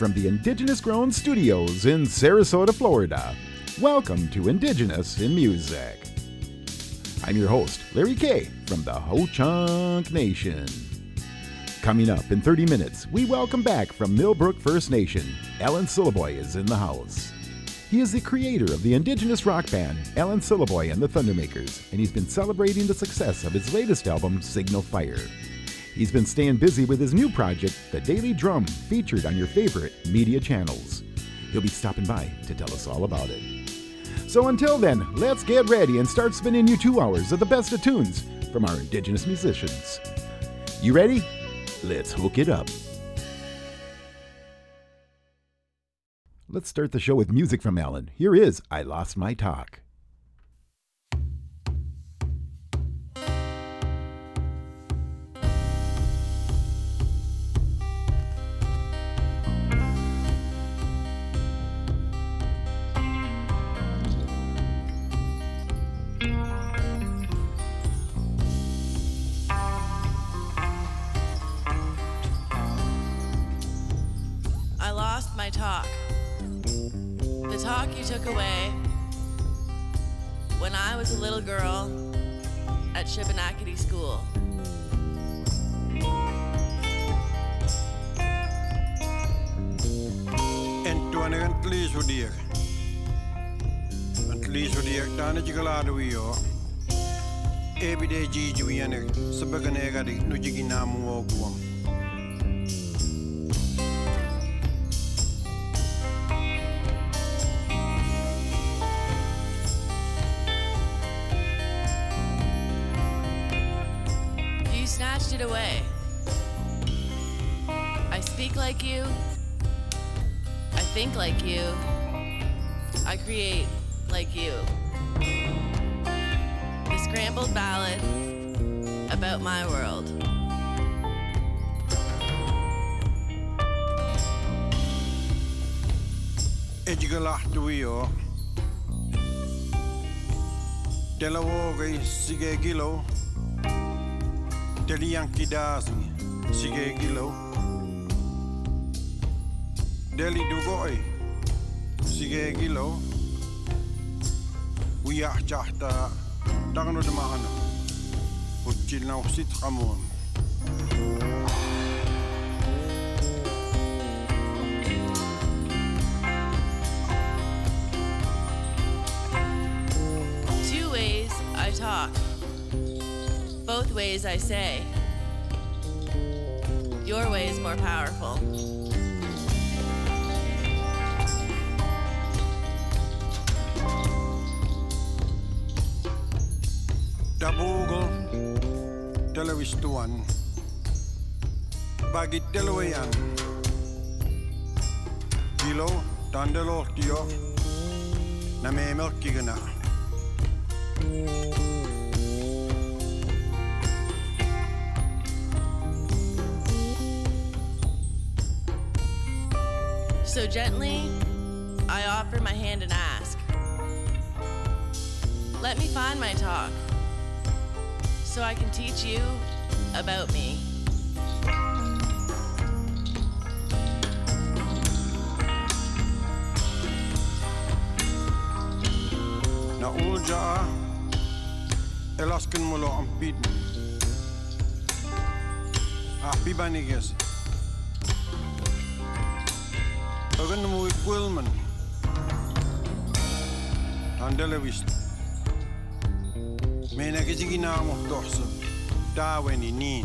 from the Indigenous Grown Studios in Sarasota, Florida. Welcome to Indigenous in Music. I'm your host, Larry K from the Ho Chunk Nation. Coming up in 30 minutes, we welcome back from Millbrook First Nation. Alan Syliboy is in the house. He is the creator of the indigenous rock band Alan Syliboy and the Thundermakers, and he's been celebrating the success of his latest album, Signal Fire. He's been staying busy with his new project, The Daily Drum, featured on your favorite media channels. He'll be stopping by to tell us all about it. So until then, let's get ready and start spinning you two hours of the best of tunes from our indigenous musicians. You ready? Let's hook it up. Let's start the show with music from Alan. Here is I Lost My Talk. Took away when I was a little girl at Shubenacadie School. En toen ik aan het lezen dier. Aan het lezen dier, dan je geladen wie. Ebi de jiji wie en ik. Ze beginnen gaan die nu. Think like you. I create like you. The scrambled ballad about my world. Je gelacht. Tela wogai sige gilo. Teli yanki dazi sige gilo. Deli sige gilo. Dagno de. Uchil. Two ways I talk, both ways I say. Your way is more powerful. Dabugo telewistuan bagi telewayan kilo tandelo tio na melkigana So gently, I offer my hand and ask. Let me find my talk so I can teach you about me. na ulja elaskin mulo am pid ah Mena kisigi mina ke chikinamo dorso taweni nini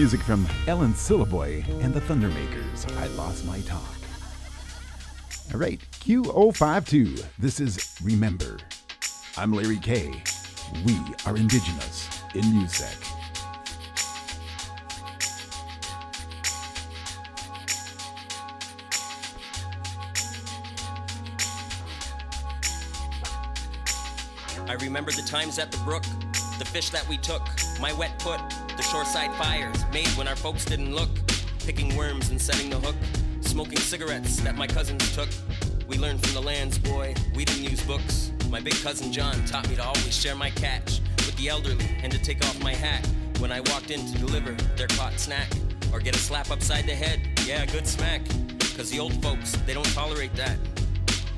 music from Alan Syliboy and the Thundermakers. I lost my talk. All right, Q052. This is Remember. I'm Larry K. We are Indigenous in music. I remember the times at the brook, the fish that we took, my wet foot the shoreside fires made when our folks didn't look, picking worms and setting the hook, smoking cigarettes that my cousins took. We learned from the lands, boy, we didn't use books. My big cousin John taught me to always share my catch with the elderly and to take off my hat when I walked in to deliver their caught snack or get a slap upside the head. Yeah, good smack. Cause the old folks, they don't tolerate that.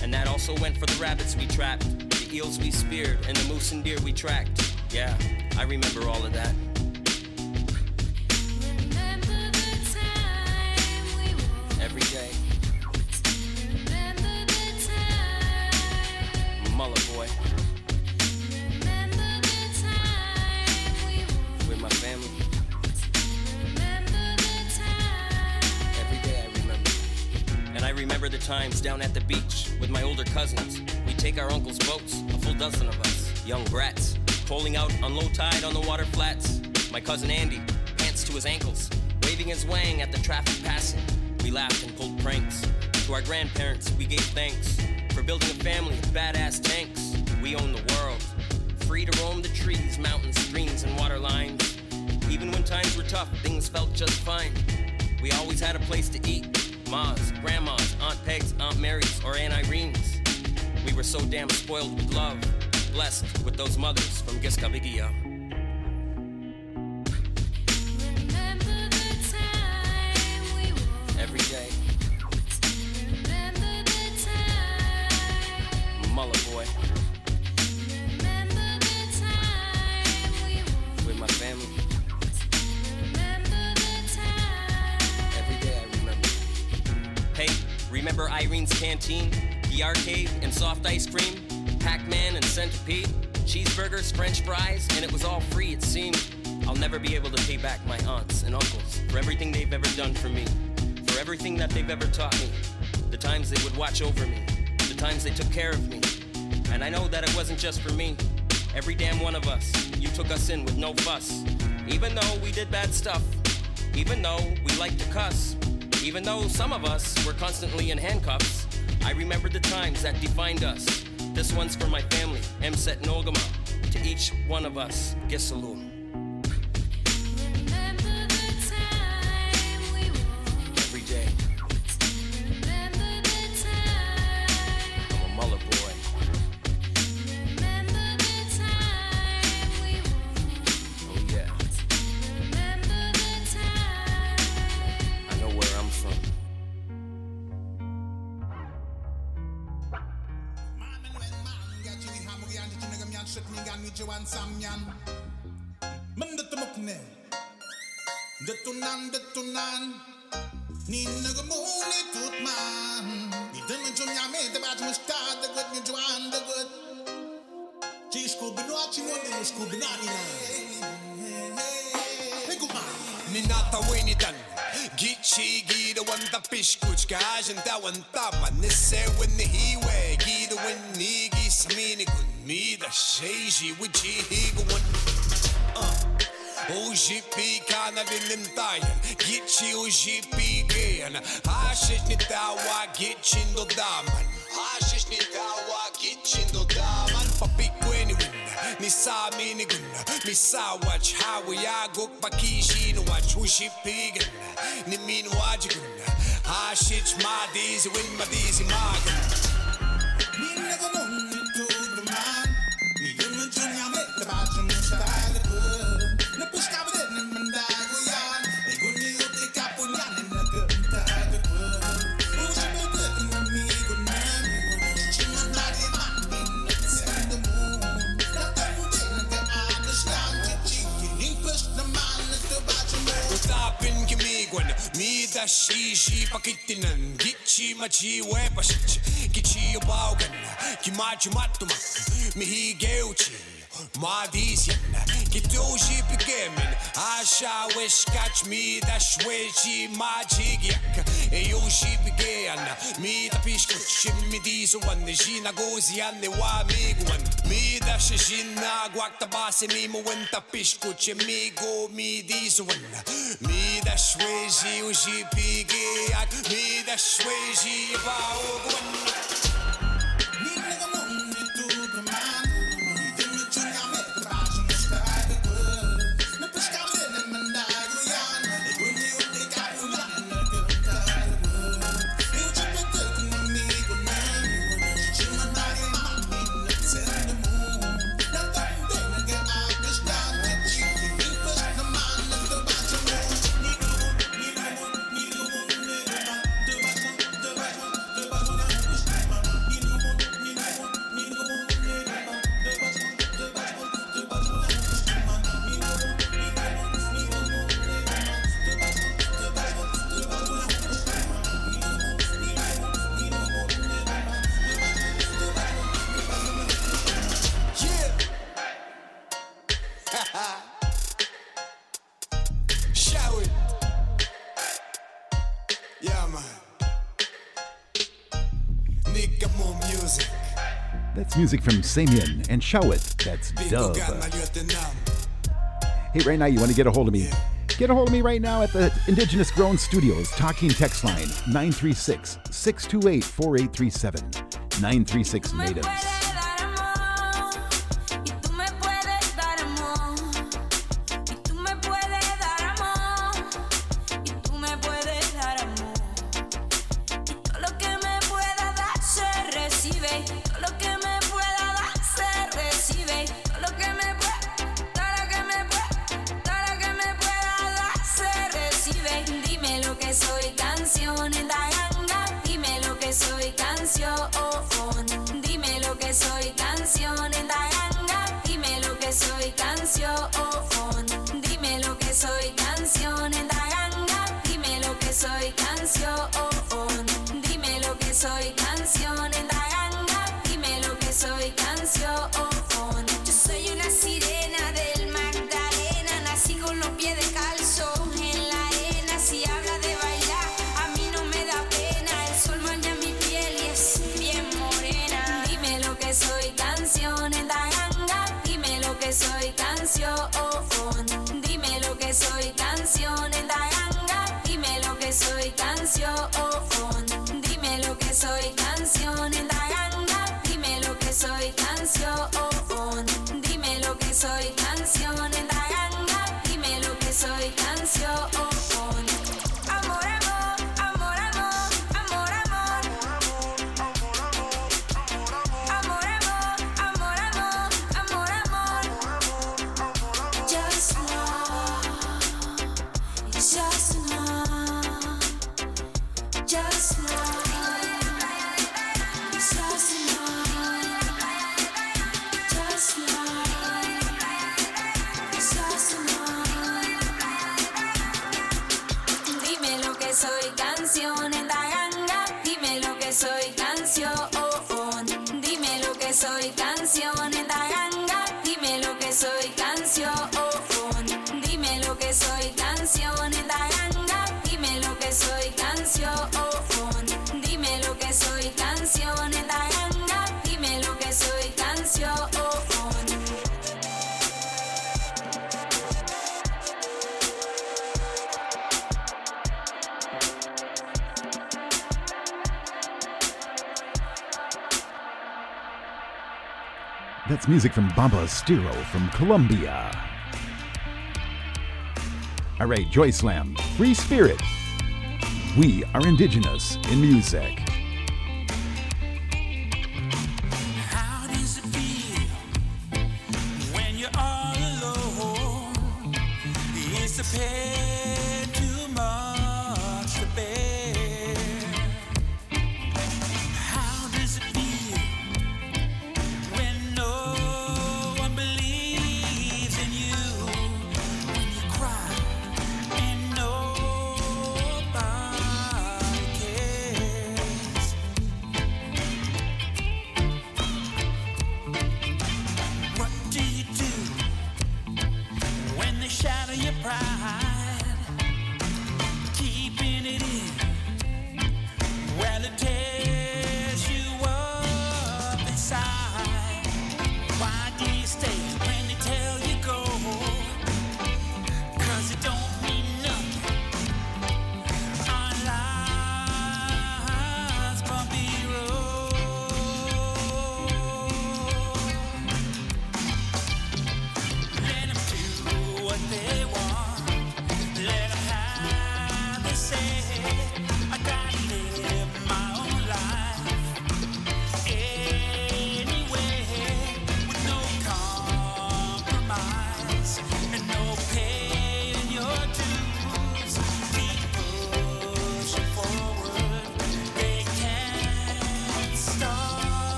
And that also went for the rabbits we trapped, the eels we speared, and the moose and deer we tracked. Yeah, I remember all of that. Times down at the beach with my older cousins. We take our uncle's boats, a full dozen of us, young brats, poling out on low tide on the water flats. My cousin Andy, pants to his ankles, waving his wang at the traffic passing. We laughed and pulled pranks. To our grandparents, we gave thanks for building a family of badass tanks. We own the world, free to roam the trees, mountains, streams, and water lines. Even when times were tough, things felt just fine. We always had a place to eat. Ma's, Grandma's, Aunt Peg's, Aunt Mary's, or Aunt Irene's. We were so damn spoiled with love, blessed with those mothers from Giskavigia. The arcade and soft ice cream? Pac Man and Centipede? Cheeseburgers, french fries, and it was all free, it seemed. I'll never be able to pay back my aunts and uncles for everything they've ever done for me, for everything that they've ever taught me, the times they would watch over me, the times they took care of me. And I know that it wasn't just for me. Every damn one of us, you took us in with no fuss. Even though we did bad stuff, even though we liked to cuss, even though some of us were constantly in handcuffs, I remember the times that defined us. This one's for my family, Mset Nogama. To each one of us, Gisalu. OGP gayan Hashish ni tawa gichin do daman Hashish ni tawa gichin do daman Papikweni win Ni sa mini gun Ni sa watch. Hawi aguk pakishi no watch OGP gan Ni min wajigun Hashish ma dizi win ma dizi magan Ni nagamuni Shishi pakitinan Gichi machi wepashich Gichi yabaugan Kimachi matumak Mihigeuchi Madisian Kitushi pigemin Asha wish catch me da shwechi majigyak Eyushi pigean Mi da pishkuch Mi diso wan Jina gozian ne wa miguan Mi da shishina Guak tabase mi mo wenta pishkuch Mi go mi diso wan. Mi da shwechi ushi pigeak Mi da shwechi ba ogwan Ni music from Samian and Shauit. That's Dove. Hey, right now, you want to get a hold of me? Get a hold of me right now at the Indigenous Grown Studios talking text line 936 628 4837 936 Natives. music from Baba Stiro from Colombia. All right, Joy Slam, Free Spirit. We are indigenous in music.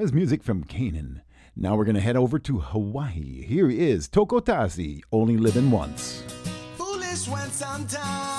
was music from Canaan. Now we're going to head over to Hawaii. Here is Tokotazi, Only Living Once. Foolish when sometimes.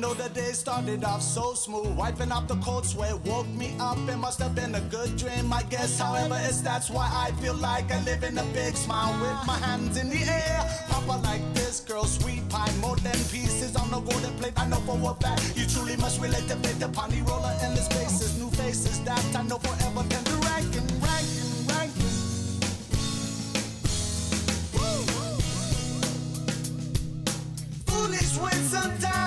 know the day started off so smooth. Wiping off the cold sweat woke me up. It must have been a good dream, I guess. However, it's that's why I feel like I live in a big smile with my hands in the air. Papa like this girl, sweet pie, more than pieces on the golden plate. I know for a fact you truly must relate to faith upon pony roller and the spaces. New faces that I know forever can be ranking, ranking, ranking. Foolish when sometimes.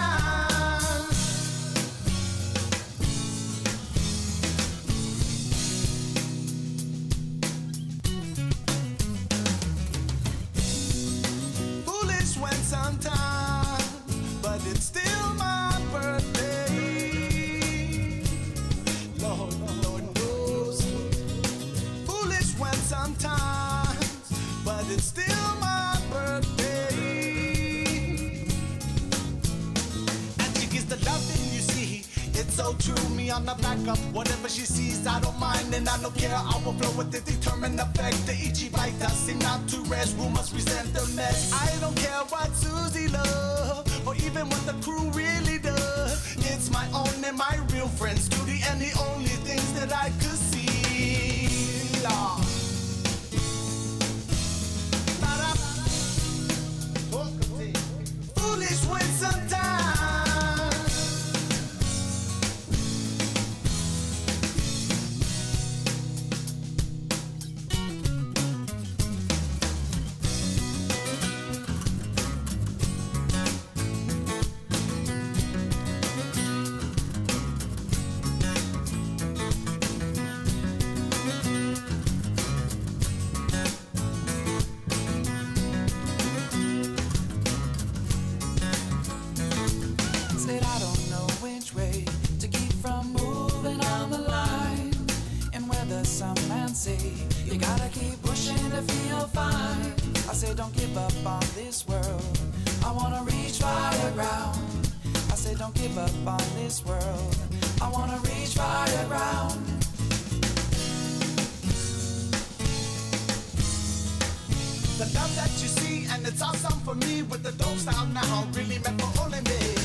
Said I don't know which way to keep from moving on the line. And whether some man say you gotta keep pushing to feel fine. I said don't give up on this world. I wanna reach higher ground. I said don't give up on this world. I wanna reach higher ground. The love that you see, and it's awesome for me with the dope style now, really meant for only me.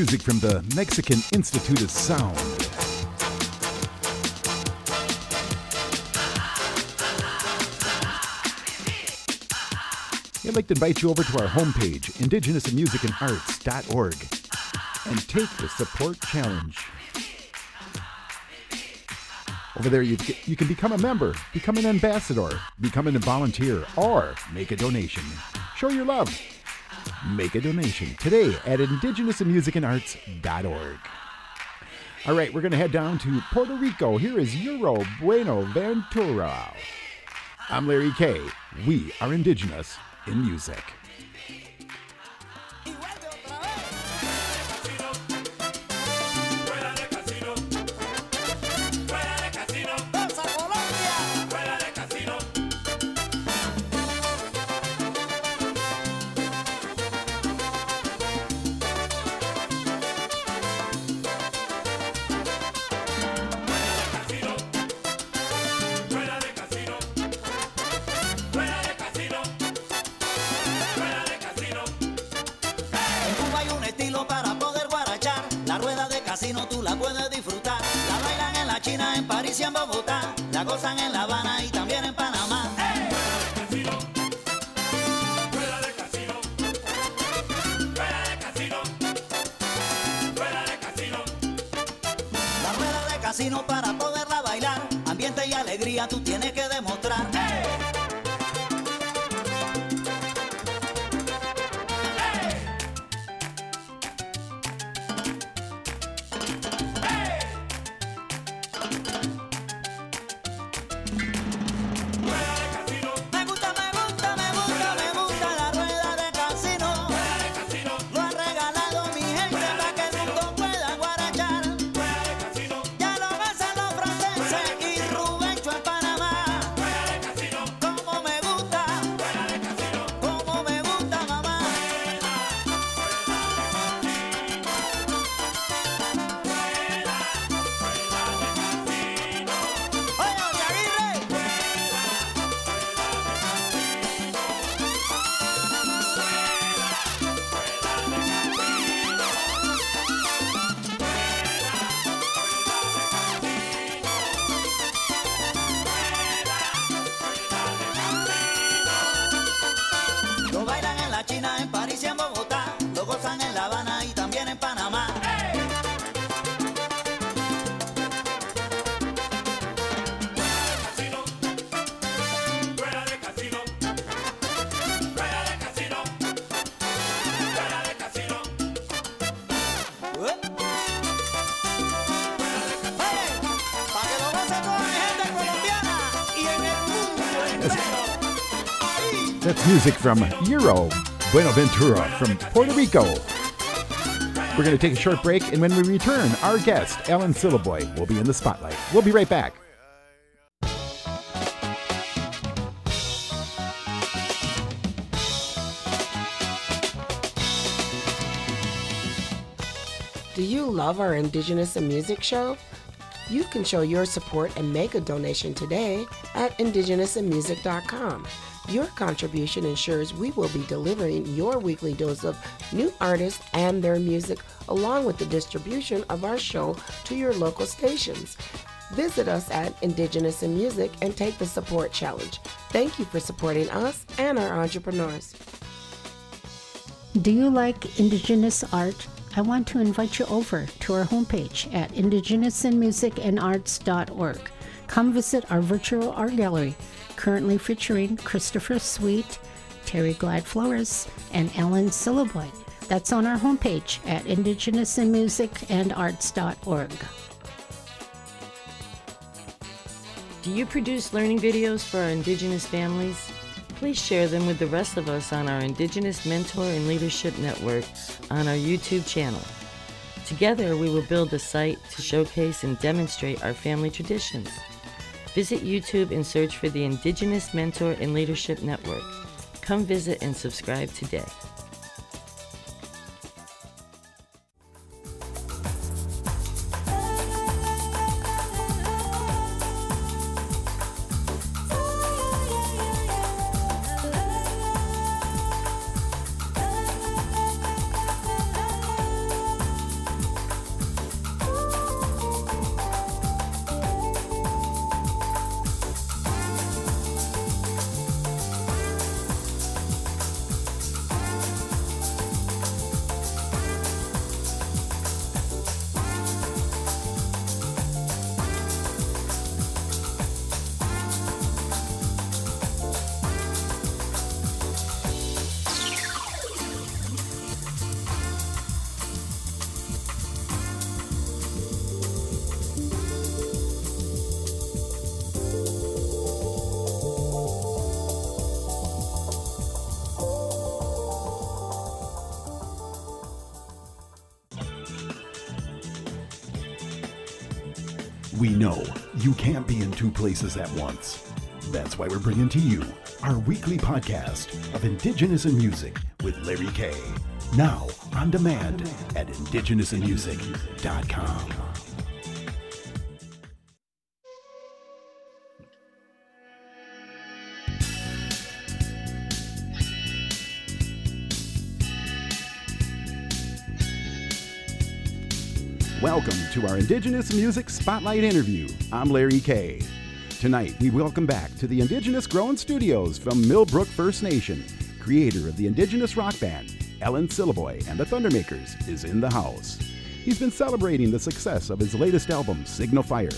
Music from the Mexican Institute of Sound. I'd like to invite you over to our homepage, indigenousmusicyandarts.org, and take the support challenge. Over there, you, you can become a member, become an ambassador, become a volunteer, or make a donation. Show your love. Make a donation today at indigenousmusicyandarts.org. All right, we're going to head down to Puerto Rico. Here is Euro Buenaventura. I'm Larry K. We are indigenous in music. That's music from Euro Buenaventura from Puerto Rico. We're going to take a short break, and when we return, our guest, Alan Syliboy, will be in the spotlight. We'll be right back. Do you love our Indigenous in Music show? You can show your support and make a donation today at indigenousinmusic.com. Your contribution ensures we will be delivering your weekly dose of new artists and their music, along with the distribution of our show to your local stations. Visit us at Indigenous in Music and take the support challenge. Thank you for supporting us and our entrepreneurs. Do you like Indigenous art? I want to invite you over to our homepage at indigenousinmusicandarts.org. Come visit our virtual art gallery, currently featuring Christopher Sweet, Terry Glad Flores, and Alan Syliboy. That's on our homepage at indigenousinmusicandarts.org. Do you produce learning videos for our Indigenous families? Please share them with the rest of us on our Indigenous Mentor and Leadership Network on our YouTube channel. Together, we will build a site to showcase and demonstrate our family traditions. Visit YouTube and search for the Indigenous Mentor and Leadership Network. Come visit and subscribe today. Two places at once. That's why we're bringing to you our weekly podcast of Indigenous in Music with Larry K. Now on demand at indigenousinmusic.com. to our Indigenous Music Spotlight interview. I'm Larry K. Tonight, we welcome back to the Indigenous Grown Studios from Millbrook First Nation. Creator of the Indigenous rock band, Alan Syliboy and the Thundermakers, is in the house. He's been celebrating the success of his latest album, Signal Fire,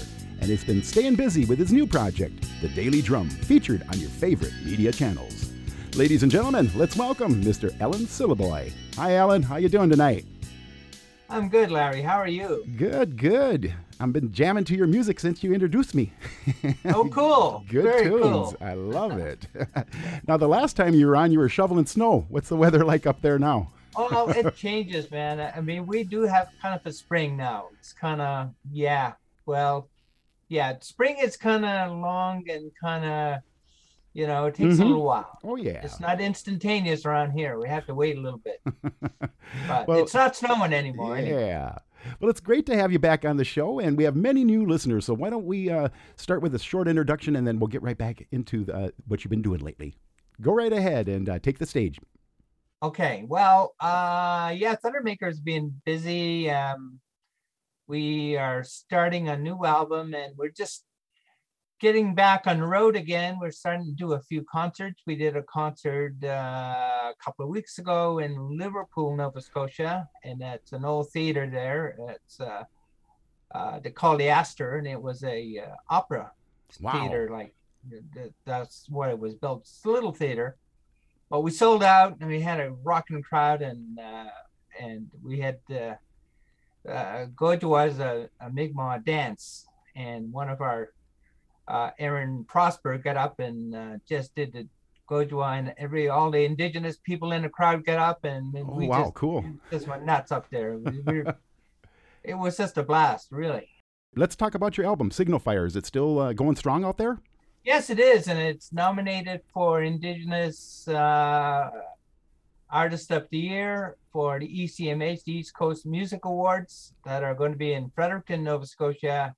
and has been staying busy with his new project, The Daily Drum, featured on your favorite media channels. Ladies and gentlemen, let's welcome Mr. Alan Syliboy. Hi, Alan. How you doing tonight? I'm good, Larry. How are you? Good, good. I've been jamming to your music since you introduced me. Oh, cool. Good Very tunes. cool. I love it. now, the last time you were on, you were shoveling snow. What's the weather like up there now? Oh, it changes, man. I mean, we do have kind of a spring now. It's kind of, yeah, well, yeah, spring is kind of long and kind of, you know, it takes Mhm. a little while. Oh, yeah. It's not instantaneous around here. We have to wait a little bit. But Well, it's not snowing anymore. anyway. Yeah. Well, it's great to have you back on the show, and we have many new listeners. So why don't we uh, start with a short introduction, and then we'll get right back into the, uh, what you've been doing lately. Go right ahead and uh, take the stage. Okay. Well, uh, yeah, Thundermaker's been busy. Um, we are starting a new album and we're just getting back on the road again. We're starting to do a few concerts. We did a concert uh, a couple of weeks ago in Liverpool, Nova Scotia, and that's an old theater there. It's uh, uh, they call the Astor, and it was a uh, opera Wow. theater. Like th- th- that's what it was built. It's a little theater, but we sold out, and we had a rocking crowd, and uh, and we had uh, uh, was a, a Mi'kmaq dance, and one of our uh, Aaron Prosper got up and uh, just did the Gojwa, and every all the indigenous people in the crowd got up, and then Oh, we wow, just, cool. just went nuts up there. We, it was just a blast, really. Let's talk about your album, Signal Fire. Is it still uh, going strong out there? Yes, it is, and it's nominated for Indigenous uh, Artist of the Year for the ECMH, the East Coast Music Awards, that are going to be in Fredericton, Nova Scotia,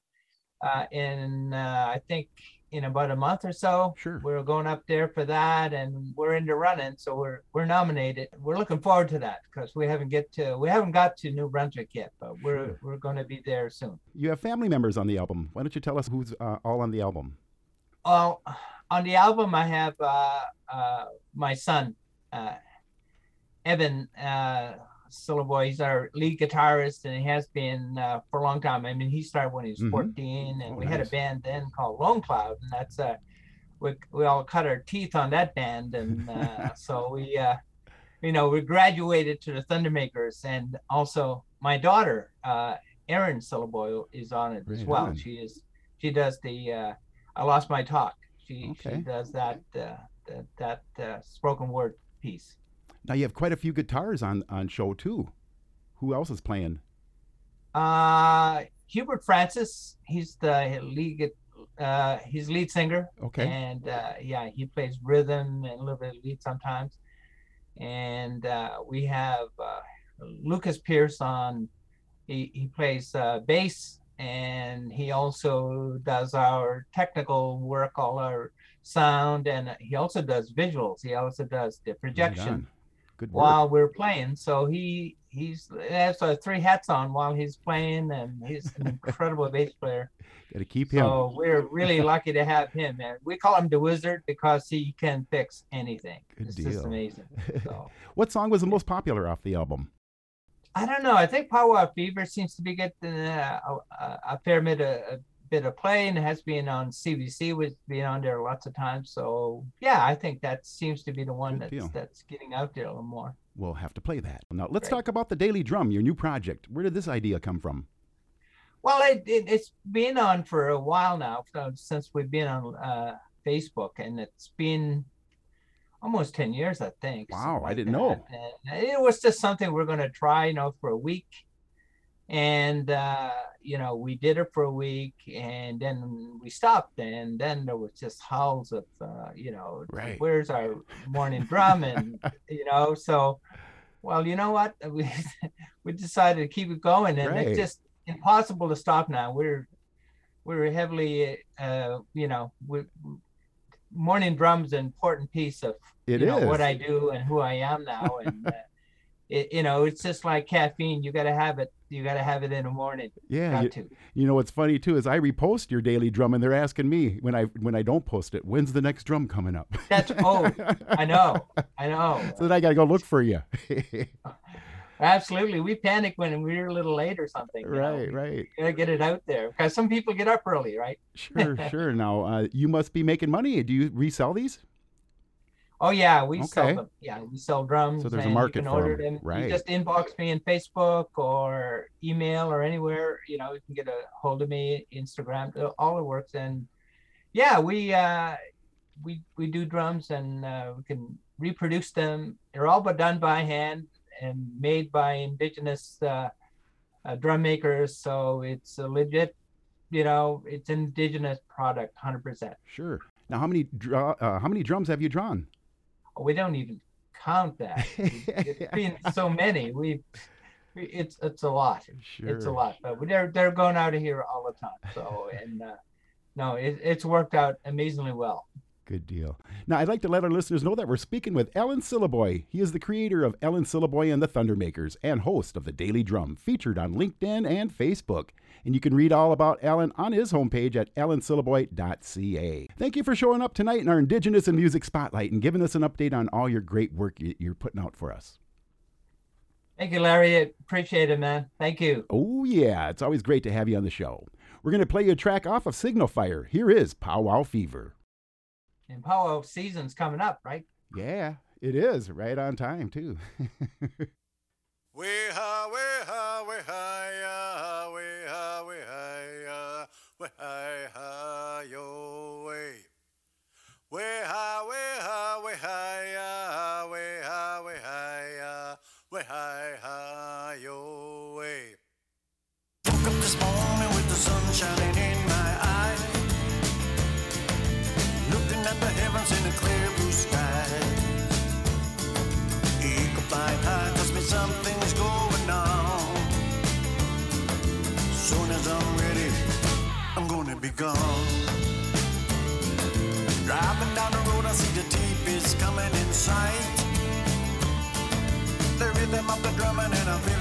uh, in uh, I think in about a month or so. Sure. We're going up there for that, and we're into running, so we're we're nominated. We're looking forward to that because we haven't get to we haven't got to New Brunswick yet, but we're Sure. we're going to be there soon. You have family members on the album. Why don't you tell us who's uh, all on the album? Well, on the album, I have uh, uh, my son, uh, Evan Syliboy. He's our lead guitarist, and he has been uh, for a long time. I mean, he started when he was Mhm. 14, and Oh, we had a band then called Lone Cloud, and that's uh, we we all cut our teeth on that band, and uh, so we, uh, you know, we graduated to the Thundermakers, and also my daughter, uh, Erin Syliboy, is on it as well. She is she does the uh, I lost my talk. She Okay. she does that uh, that, that uh, spoken word piece. Now you have quite a few guitars on on show too. Who else is playing? Uh, Hubert Francis, he's the lead uh, he's lead singer. Okay. And uh, yeah, he plays rhythm and a little bit of lead sometimes. And uh, we have uh, Lucas Pierce on. He he plays uh, bass and he also does our technical work, all our sound, and he also does visuals. He also does the projection on. Good work. while we're playing. So he he's has uh, three hats on while he's playing, and he's an incredible bass player. Got to keep him. So we're really lucky to have him, and we call him the Wizard because he can fix anything. Good it's deal. just amazing. So what song was the most popular off the album? I don't know. I think Powwow Fever seems to be getting uh, a, a, a fair bit of, bit of play, and has been on CBC, was been on there lots of times. So yeah, I think that seems to be the one Good that's deal. that's getting out there a little more. We'll have to play that. Now let's Great. talk about the Daily Drum, your new project. Where did this idea come from? Well, it, it it's been on for a while now, uh, since we've been on uh, Facebook, and it's been almost ten years, I think. Wow, I didn't that. know. And it was just something we're going to try, you know, for a week, and uh, you know we did it for a week, and then we stopped, and then there was just howls of uh, you know, Right. where's our morning drum, and you know, so well, you know what, we we decided to keep it going, and Right. it's just impossible to stop now. We're we're heavily, uh, you know, we, morning drums an important piece of It you know, what. I do and who I am now, and uh, it, you know, it's just like caffeine. You got to have it. You got to have it in the morning. Yeah, you, you know what's funny too is I repost your daily drum, and they're asking me when I when I don't post it, when's the next drum coming up? That's oh, I know, I know. so then I got to go look for you. Absolutely, we panic when we're a little late or something. you know. right, right. Gotta get it out there because some people get up early, right? Sure, sure. Now uh, you must be making money. Do you resell these? Oh yeah, we Okay. sell them. Yeah, we sell drums. So there's a market you can order 'em, them. right. You just inbox me in Facebook or email or anywhere. You know, you can get a hold of me, Instagram, uh, all it works. And yeah, we uh, we we do drums and uh, we can reproduce them. They're all but done by hand and made by indigenous uh, uh, drum makers. So it's a legit. You know, it's an indigenous product, hundred percent. Sure. Now, how many uh, how many drums have you drawn? We don't even count that. it's been so many. We, it's it's a lot. Sure. It's a lot. But they're they're going out of here all the time. So and uh, no, it, it's worked out amazingly well. Good deal. Now, I'd like to let our listeners know that we're speaking with Alan Syliboy. He is the creator of Alan Syliboy and the Thundermakers and host of the Daily Drum, featured on LinkedIn and Facebook. And you can read all about Alan on his homepage at alansyliboy.ca. Thank you for showing up tonight in our Indigenous and Music Spotlight and giving us an update on all your great work you're putting out for us. Thank you, Larry. I Appreciate it, man. Thank you. Oh, yeah, it's always great to have you on the show. We're going to play you a track off of Signal Fire. Here is Powwow Fever. And powwow season's coming up, right? Yeah, it is. Right on time, too. We Weha, weha, weha, ya, weha, weha, ya, weha, ha, yo, way. Weha, weha, weha, ya, weha, weha, ya, weha, ha, yo, way. Woke up this morning with the sun shining in my eyes. Looking at the heavens in a clear blue sky. Eagle flying high tells me something's be gone. Driving down the road, I see the teepees coming in sight. The rhythm of the drumming, and I'm feeling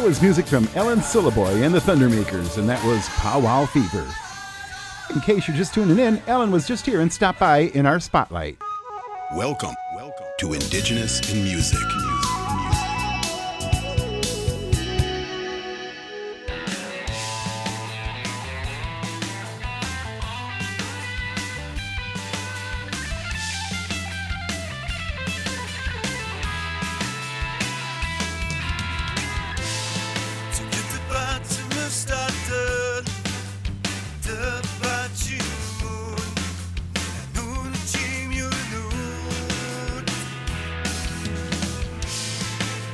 That was music from Alan Syliboy and the Thundermakers, and that was Pow Wow Fever. In case you're just tuning in, Alan was just here and stopped by in our spotlight. Welcome, welcome to Indigenous in Music.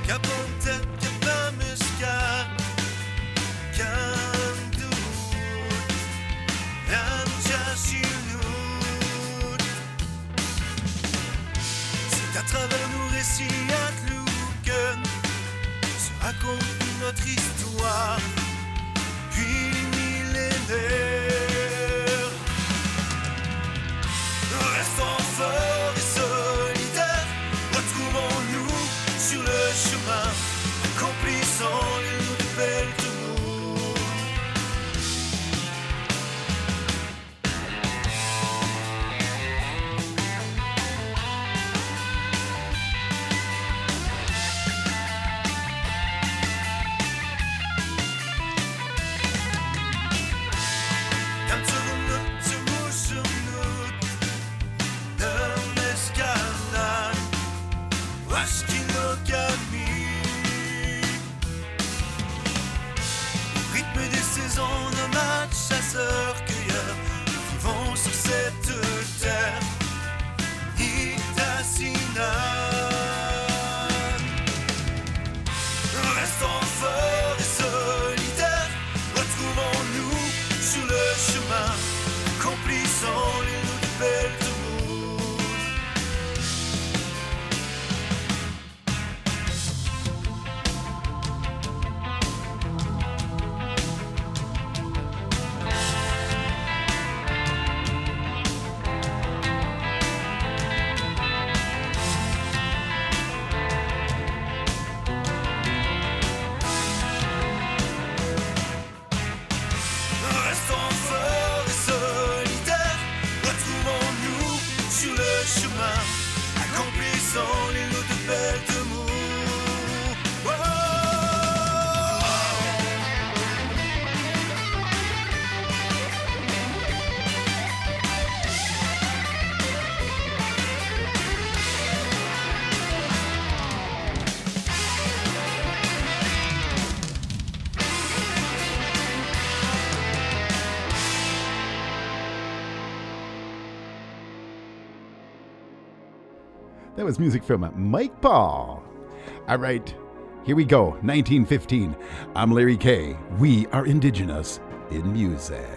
couple was music from Mike Paul. All right, here we go, 1915. I'm Larry K. We are indigenous in music.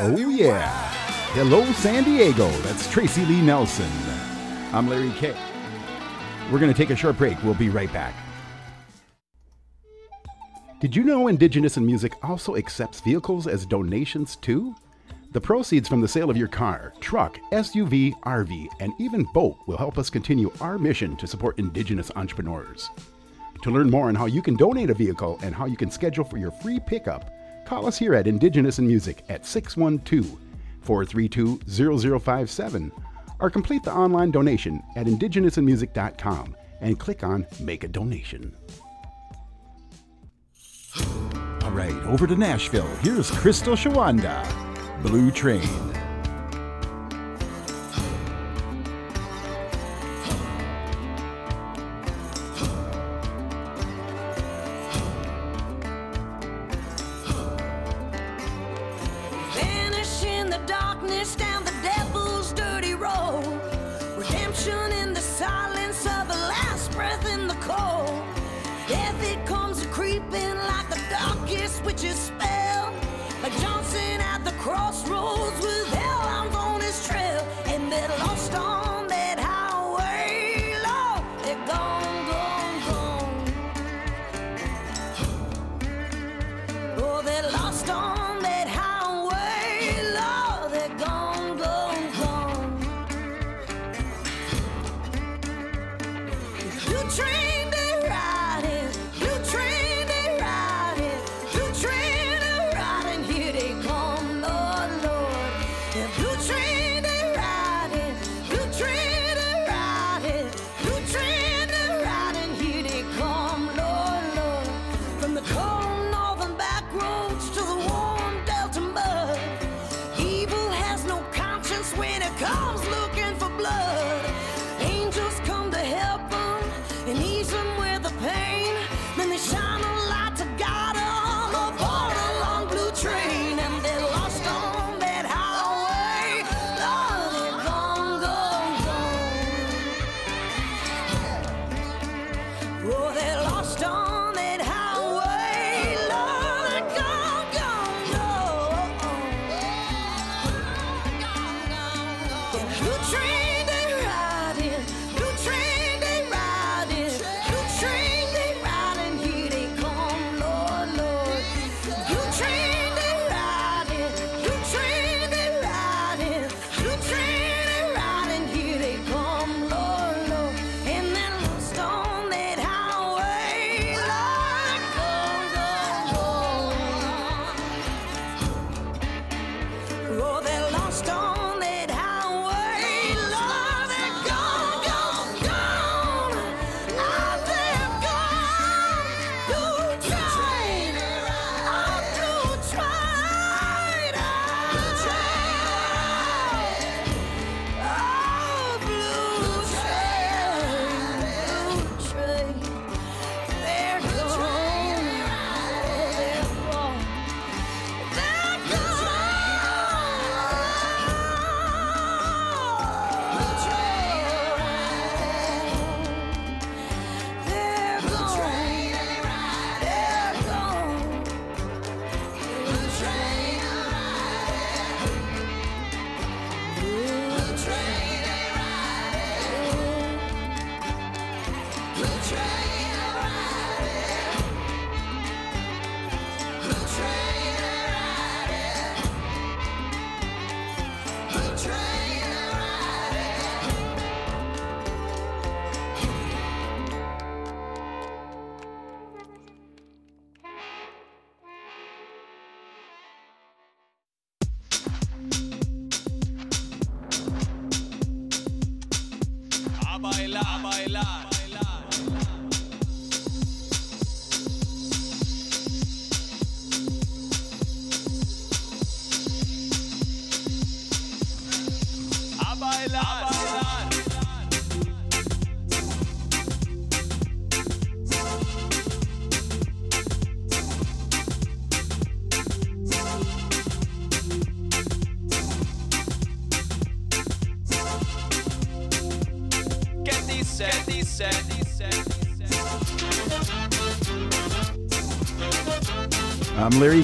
Oh, yeah. Hello, San Diego. That's Tracy Lee Nelson. I'm Larry K. We're going to take a short break. We'll be right back. Did you know Indigenous in Music also accepts vehicles as donations too? The proceeds from the sale of your car, truck, SUV, RV, and even boat will help us continue our mission to support Indigenous entrepreneurs. To learn more on how you can donate a vehicle and how you can schedule for your free pickup, Call us here at Indigenous and Music at 612 432 0057 or complete the online donation at indigenousandmusic.com and click on Make a Donation. All right, over to Nashville. Here's Crystal Shawanda, Blue Train.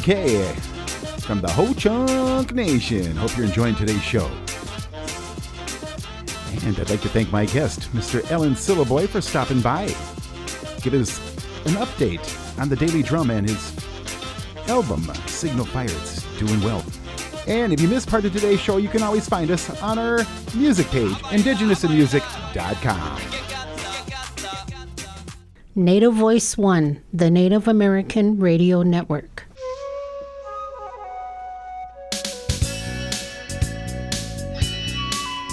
K from the Ho Chunk Nation. Hope you're enjoying today's show. And I'd like to thank my guest, Mr. Alan Syliboy, for stopping by. Give us an update on the Daily Drum and his album, Signal Fire. It's doing well. And if you missed part of today's show, you can always find us on our music page, indigenousinmusic.com. Native Voice One, the Native American Radio Network.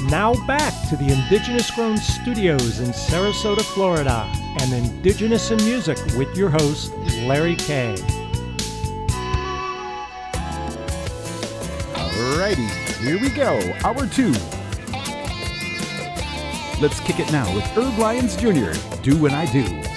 Now back to the Indigenous Grown Studios in Sarasota, Florida, and Indigenous in Music with your host, Larry Kay. Alrighty, here we go. Hour two. Let's kick it now with Herb Lyons Jr. Do When I Do.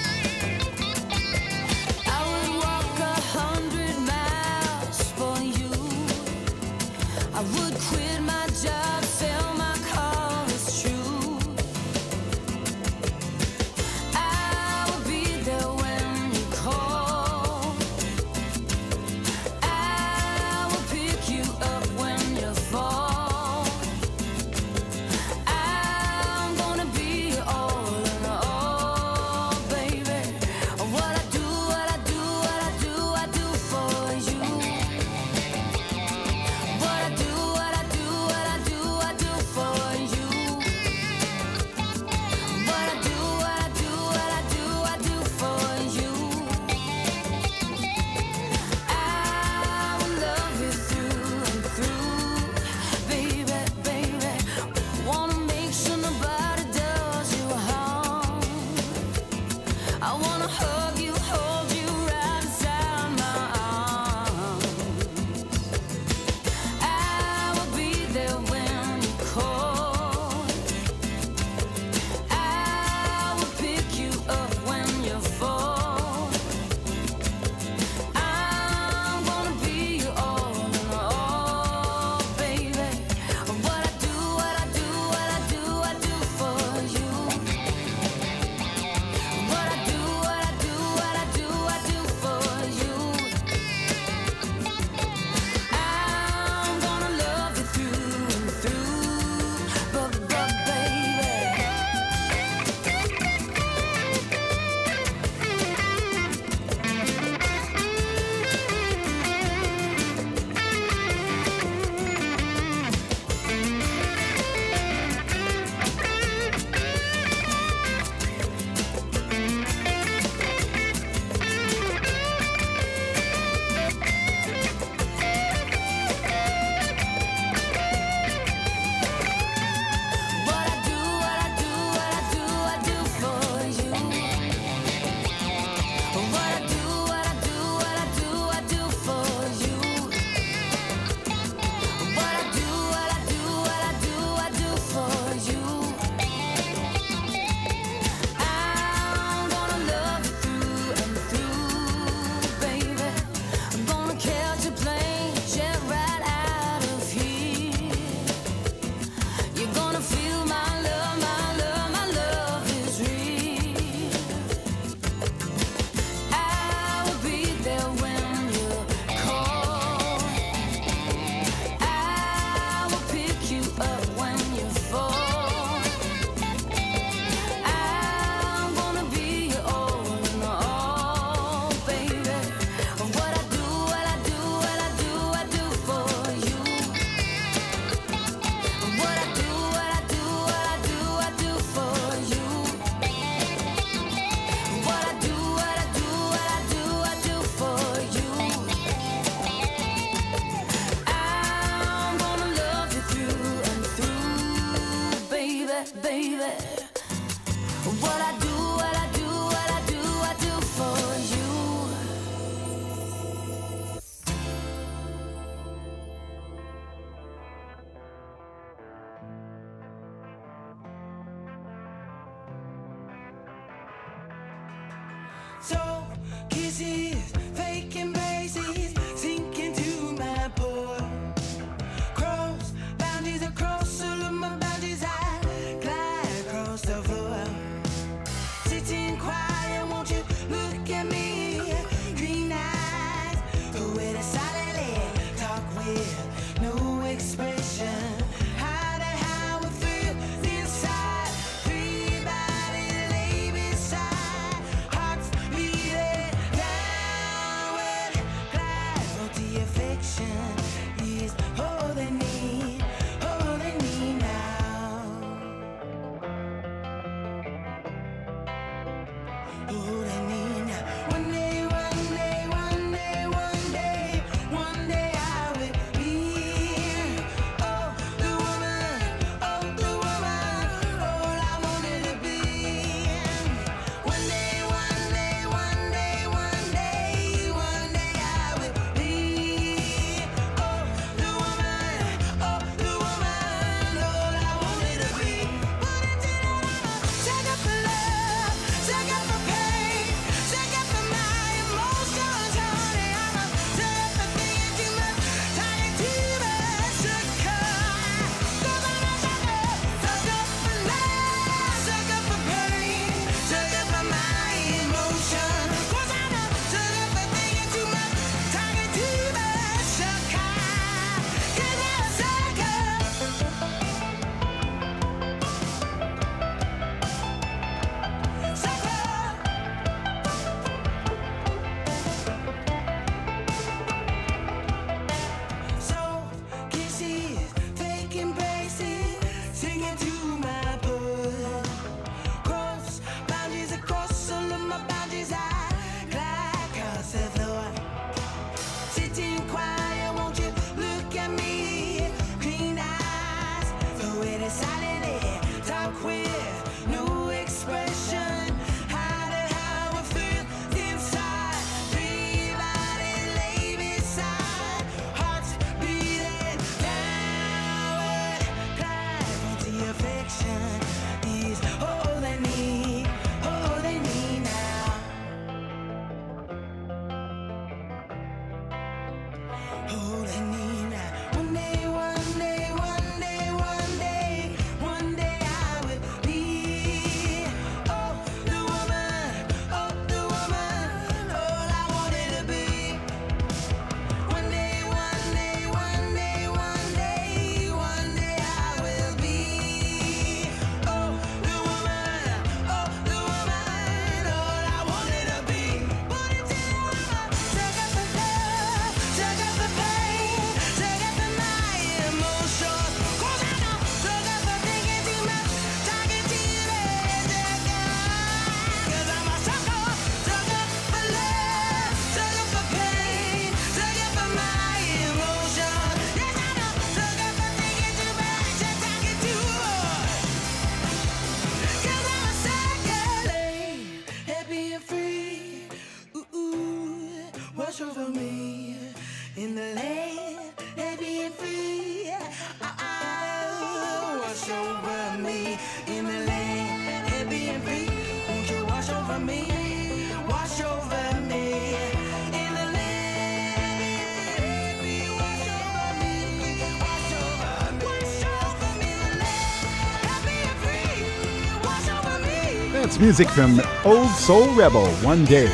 Music from Old Soul Rebel, One Day.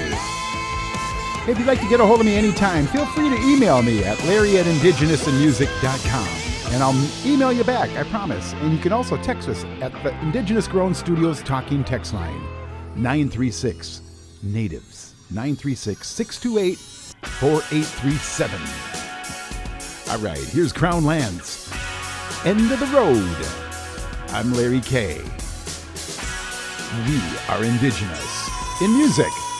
If you'd like to get a hold of me anytime, feel free to email me at larry at indigenousinmusic.com and I'll email you back, I promise. And you can also text us at the Indigenous Grown Studios Talking Text Line, 936 Natives, 936 628 4837. All right, here's Crown Lands. End of the Road. I'm Larry K we are indigenous in music.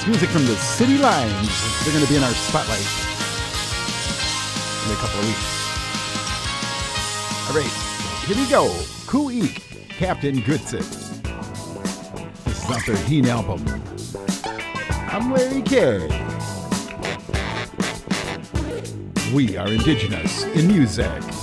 That's music from the City Lines. They're going to be in our spotlight in a couple of weeks. All right, here we go. Kooik, Captain Goodson. This is off their Heen album. I'm Larry K. We are indigenous in music.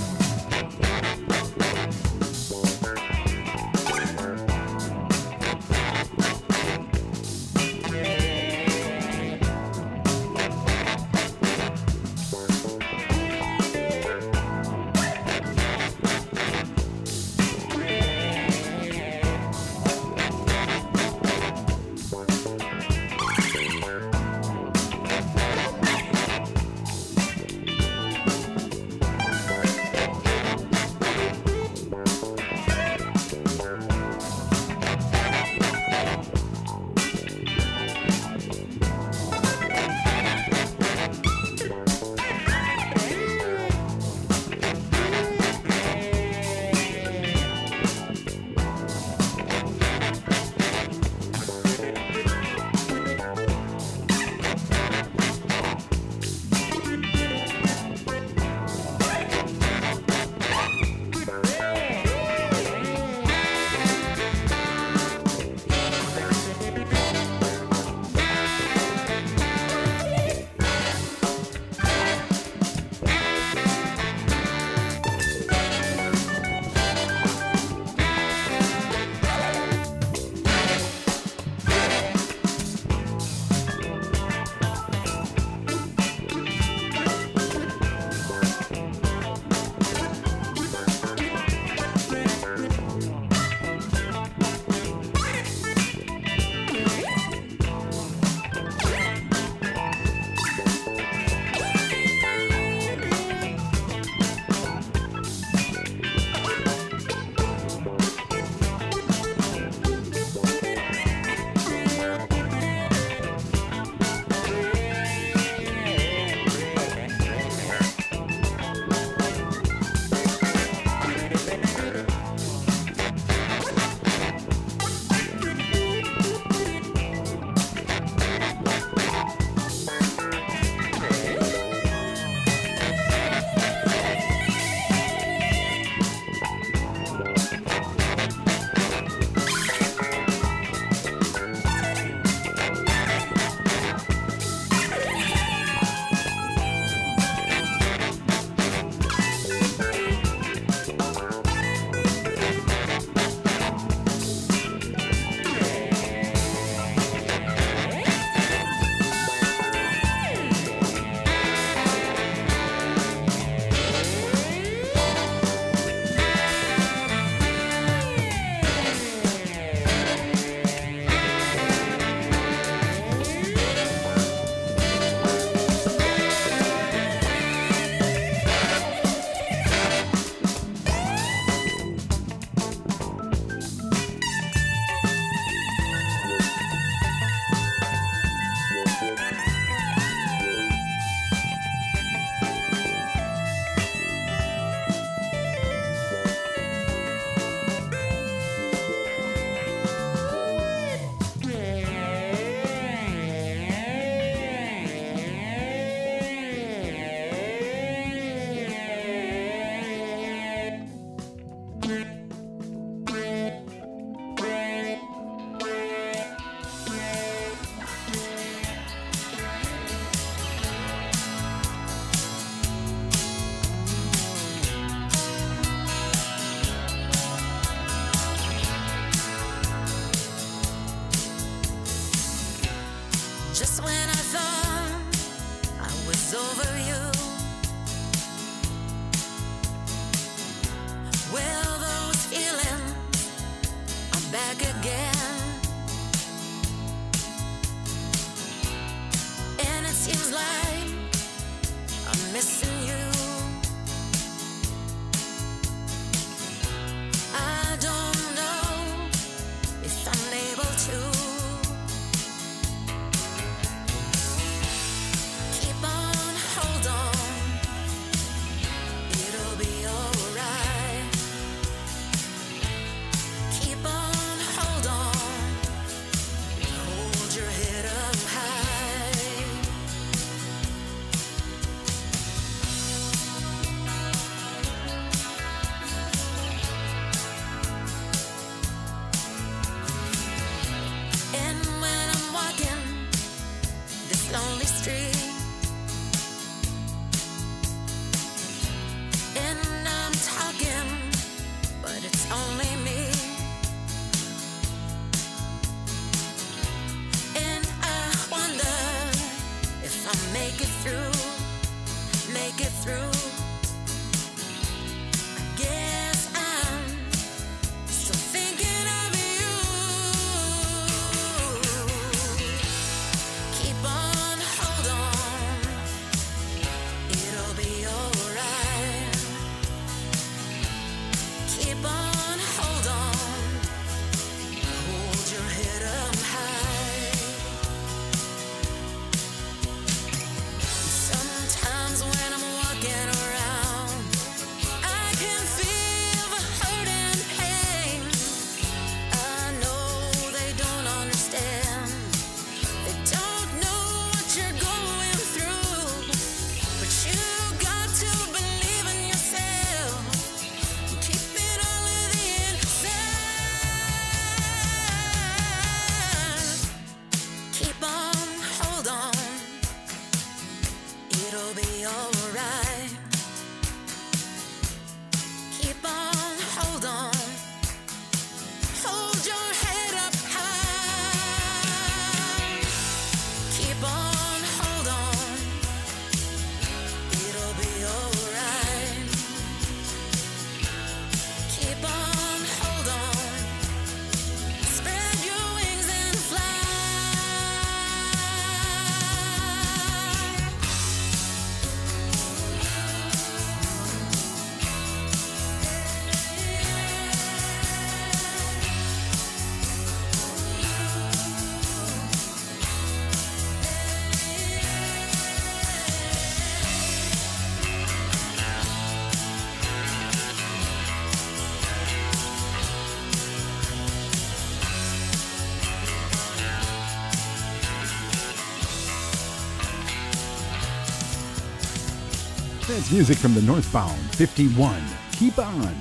Music from the Northbound 51. Keep on.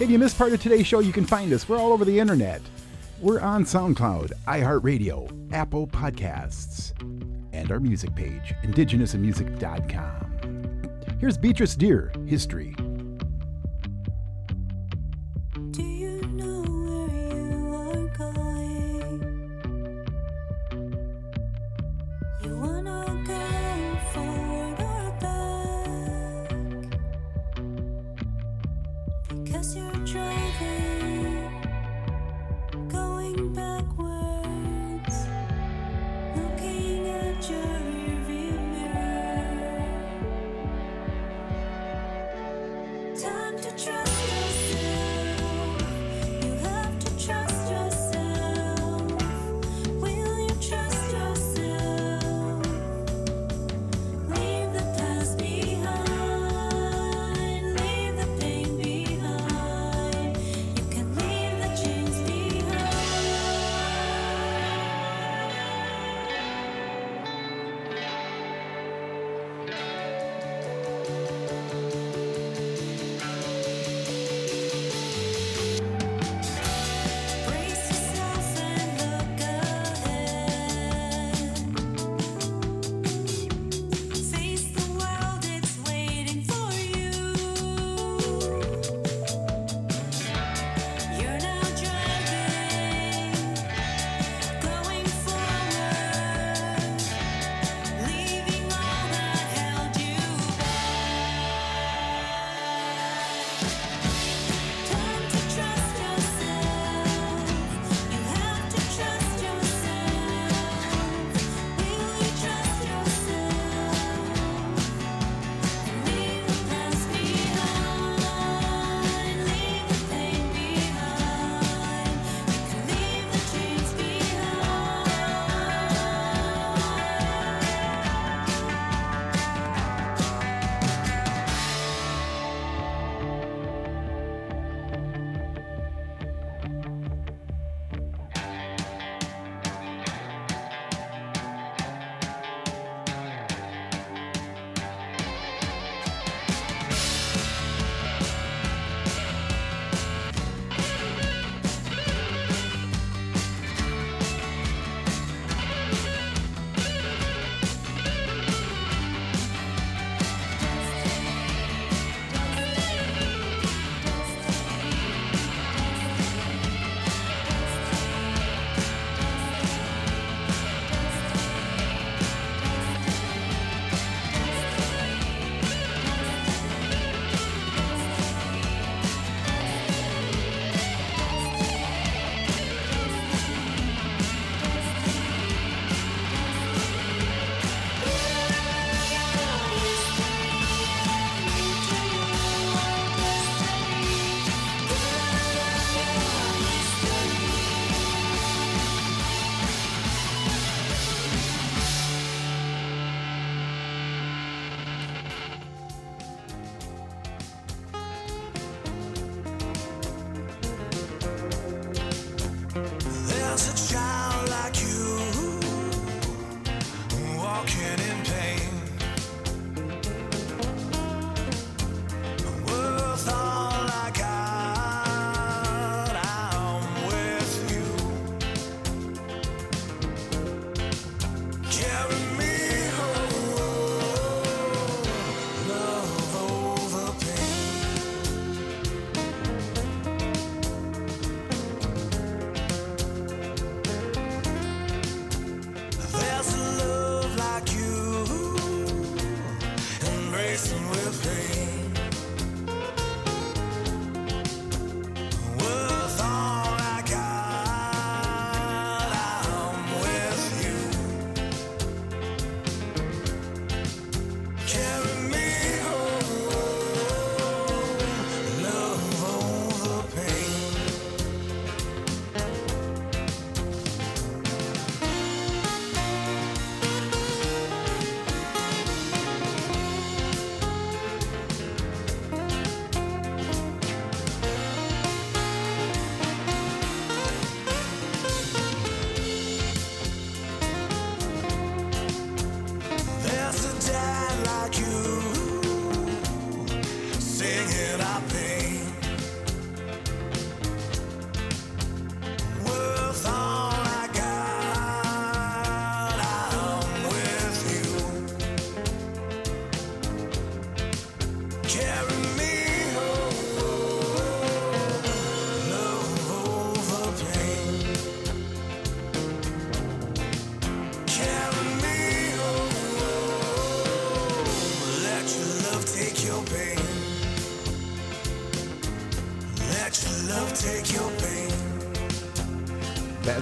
If you missed part of today's show, you can find us. We're all over the internet. We're on SoundCloud, iHeartRadio, Apple Podcasts, and our music page, indigenousinmusic.com. Here's Beatrice Deer, History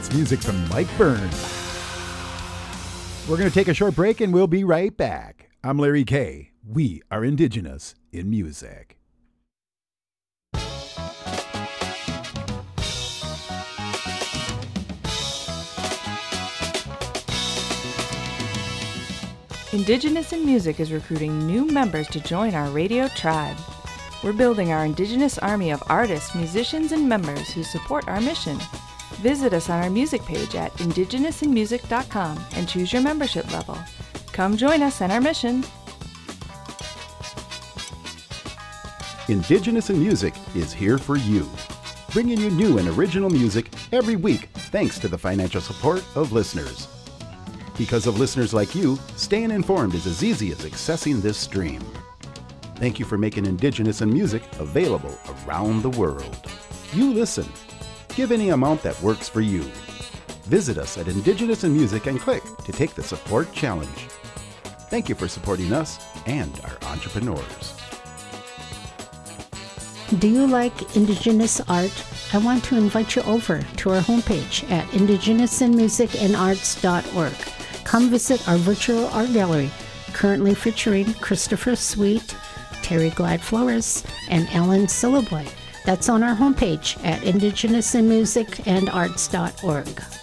That's music from Mike Byrne. We're going to take a short break and we'll be right back. I'm Larry K. We are Indigenous in Music. Indigenous in Music is recruiting new members to join our radio tribe. We're building our Indigenous army of artists, musicians, and members who support our mission. Visit us on our music page at indigenousinmusic.com and choose your membership level. Come join us in our mission. Indigenous in Music is here for you, bringing you new and original music every week thanks to the financial support of listeners. Because of listeners like you, staying informed is as easy as accessing this stream. Thank you for making Indigenous in Music available around the world. You listen. Give any amount that works for you. Visit us at Indigenous in Music and click to take the support challenge. Thank you for supporting us and our entrepreneurs. Do you like Indigenous art? I want to invite you over to our homepage at indigenousinmusicandarts.org. Come visit our virtual art gallery, currently featuring Christopher Sweet, Terry Glad Flores, and Alan Syliboy. That's on our homepage at indigenousinmusicandarts.org.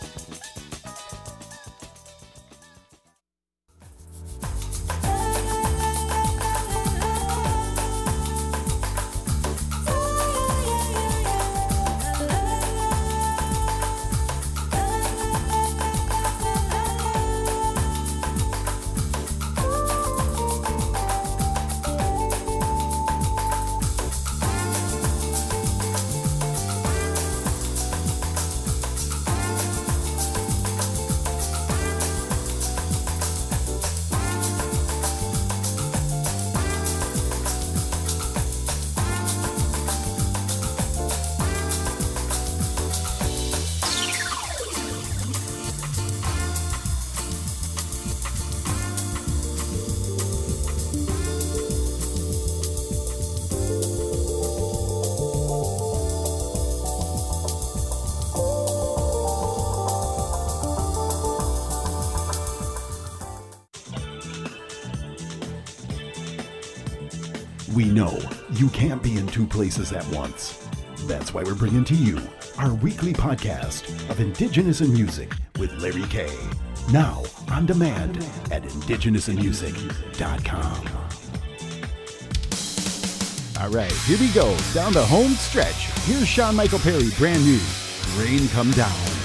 two places at once. That's why we're bringing to you our weekly podcast of Indigenous in Music with Larry K. Now on demand at indigenousinmusic.com. All right, here we go. Down the home stretch. Here's Sean Michael Perry, brand new. Rain Come Down.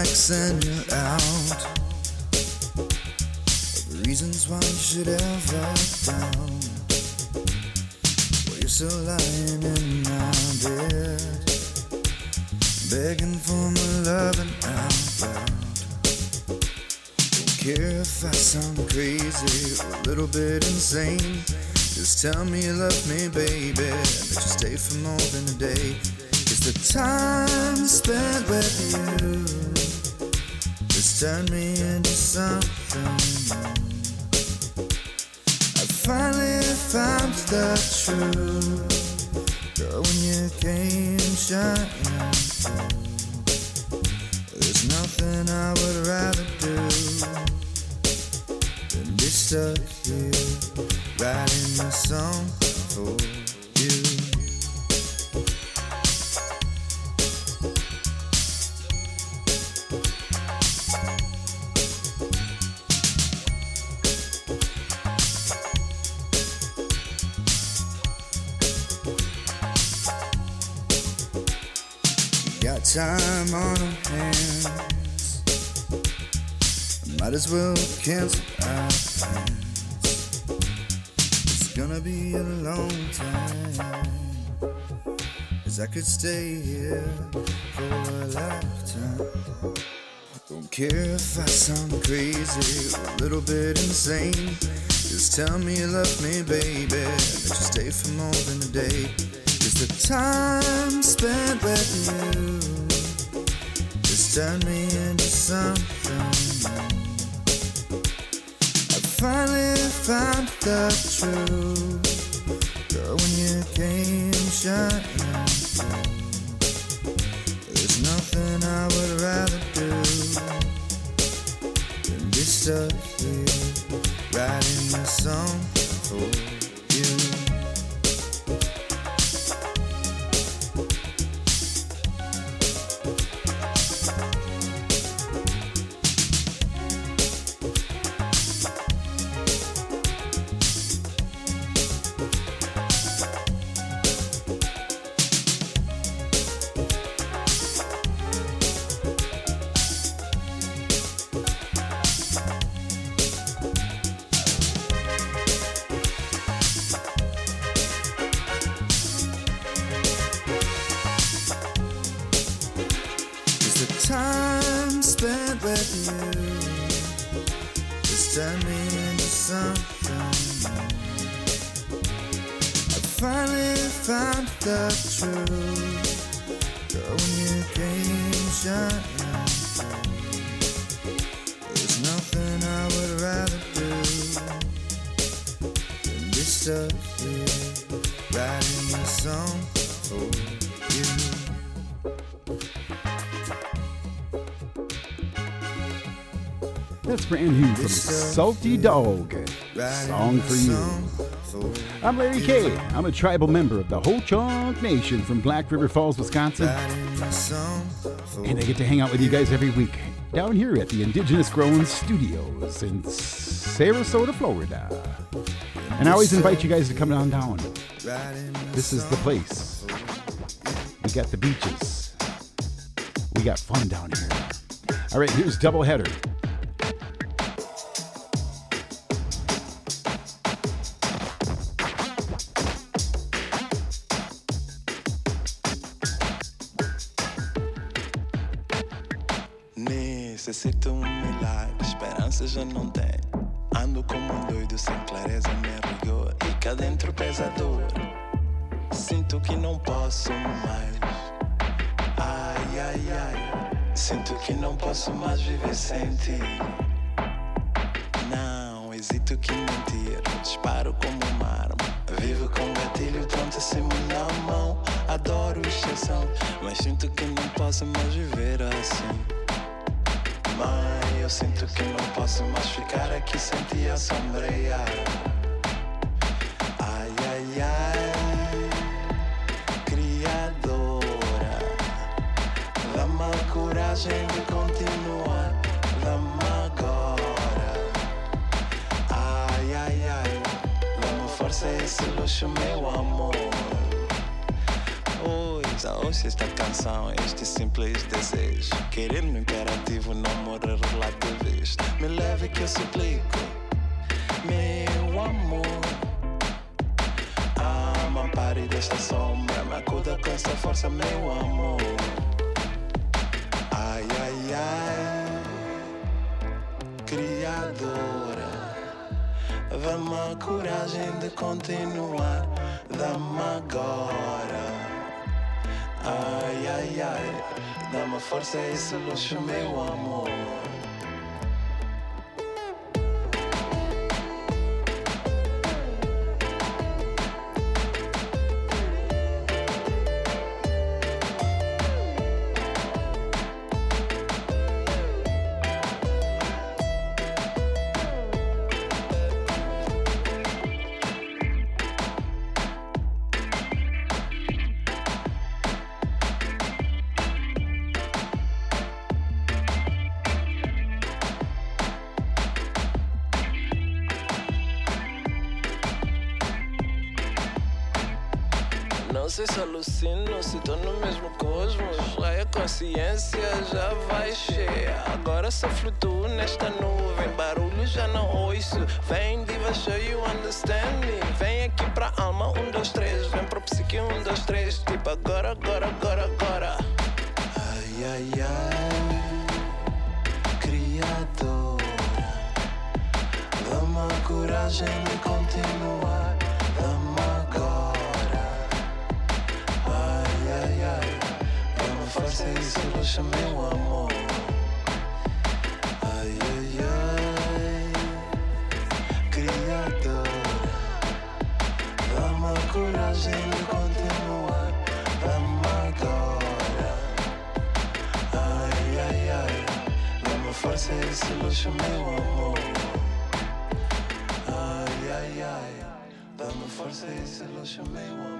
And you're out. Reasons why you should ever doubt. Well, you're still lying in my bed, begging for my love and out loud. Don't care if I sound crazy or a little bit insane. Just tell me you love me, baby. That you stay for more than a day. It's the time spent with you. Turned me into something new. I finally found the truth. Girl, when you came shining could stay here for a lifetime. Don't care if I sound crazy or a little bit insane. Just tell me you love me, baby. That you stay for more than a day. Cause the time spent with you has turned me into something. I finally found the truth. Salty Dog. Song for you. I'm Larry K. I'm a tribal member of the Ho Chunk Nation from Black River Falls, Wisconsin. And I get to hang out with you guys every week down here at the Indigenous Grown Studios in Sarasota, Florida. And I always invite you guys to come on down. This is the place. We got the beaches. We got fun down here. All right, here's Doubleheader. Esperança já não tem. Ando como um doido, sem clareza nem rigor. E cá dentro pesa a dor. Sinto que não posso mais. Ai, ai, ai. Sinto que não posso mais viver sem ti. Não hesito que mentir. Disparo como uma arma. Vivo com gatilho prontíssimo na mão. Adoro exceção, mas sinto que não posso mais viver assim. Sinto que não posso mais ficar aqui sem te assombrear. Já ouço esta canção, este simples desejo. Querer no imperativo, não morrer vez. Me leve que eu suplico, meu amor. Ama, pare desta sombra, me acuda com essa força, meu amor. Ai, ai, ai, Criadora, dá-me a coragem de continuar, dá-me agora. Ai, ai, ai, dá-me a força e esse meu amor. Sei se alucino, se tô no mesmo cosmos. Aí a consciência já vai cheia. Agora só flutuo nesta nuvem. Barulho já não ouço. Vem, diva, show you understand me. Vem aqui pra alma, um, dois, três. Vem pro psique, um, dois, três. Tipo agora, agora, agora, agora. Ai, ai, ai. Criadora. Dá-me a coragem de continuar. Luxo, meu amor. Ai, ai, ai. Criadora. Dá-me a coragem de continuar. Dá-me agora. Ai, ai, ai. Dá-me força esse luxo, meu amor. Ai, ai, ai. Dá-me força esse luxo, meu amor.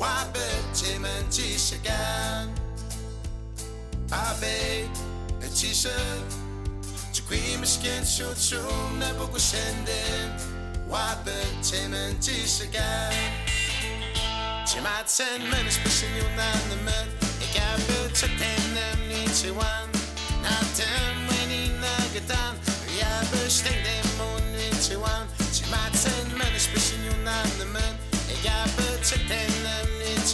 wabycie dziś again Aby ciszę Czekujmy szkięciu czum na Bogu szędy Wabycie dziś again Cimacen menisz pysyniu na nemet Jakby czetem nic one Na tym weni nagetan Jakby sztęgdem on nic one Cimacen menisz can't nemet Jakby czetem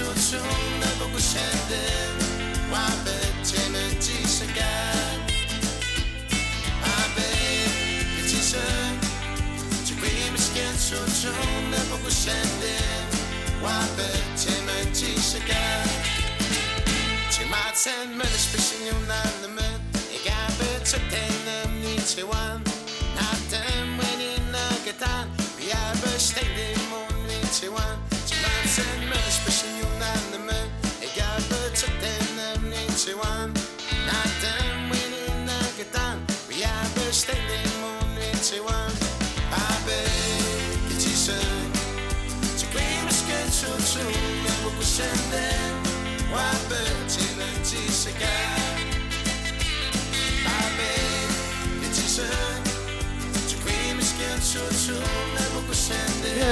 Spishing Yunan the spishing you nan the het zo hem niet zo aan Natem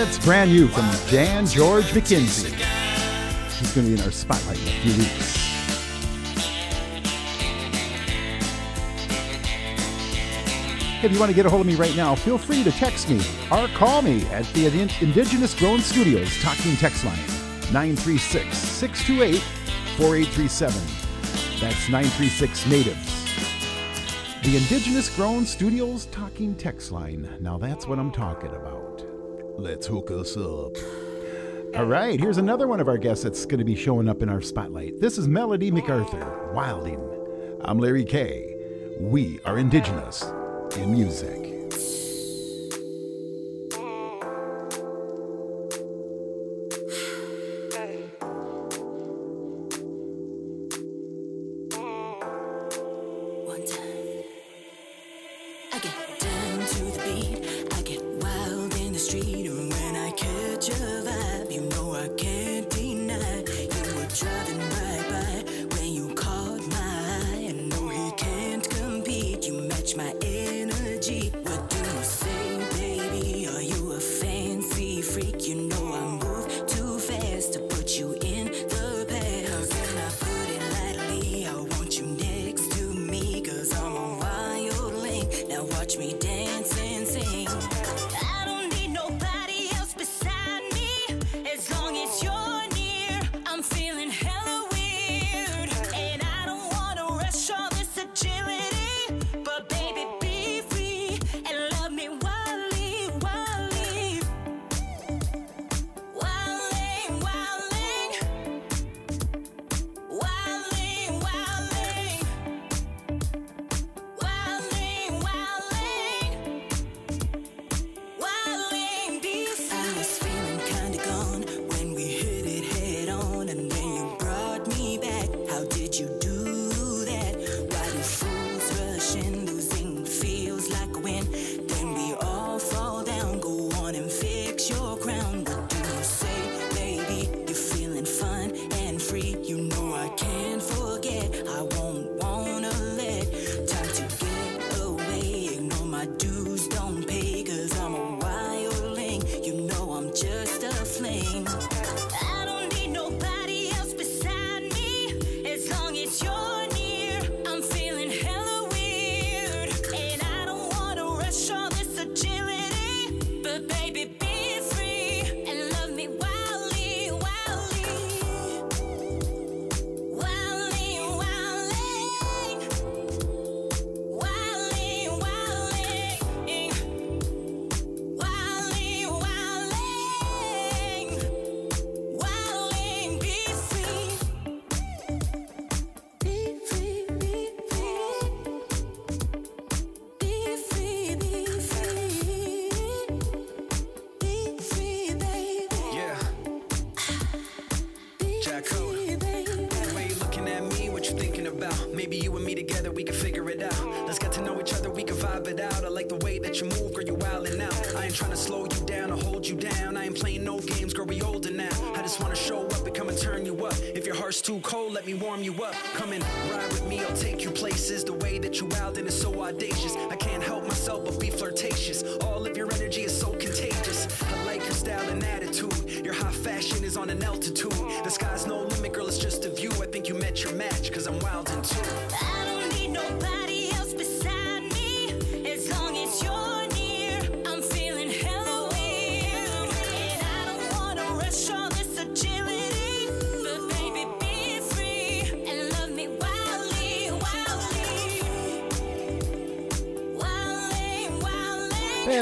It's brand new from Dan George McKenzie. She's going to be in our spotlight in a few weeks. If you want to get a hold of me right now, feel free to text me or call me at the Indigenous Grown Studios talking text line 936 628 4837. That's 936 Natives. The Indigenous Grown Studios Talking Text Line. Now that's what I'm talking about. Let's hook us up. All right, here's another one of our guests that's going to be showing up in our spotlight. This is Melody MacArthur, Wilding. I'm Larry K. We are Indigenous in music.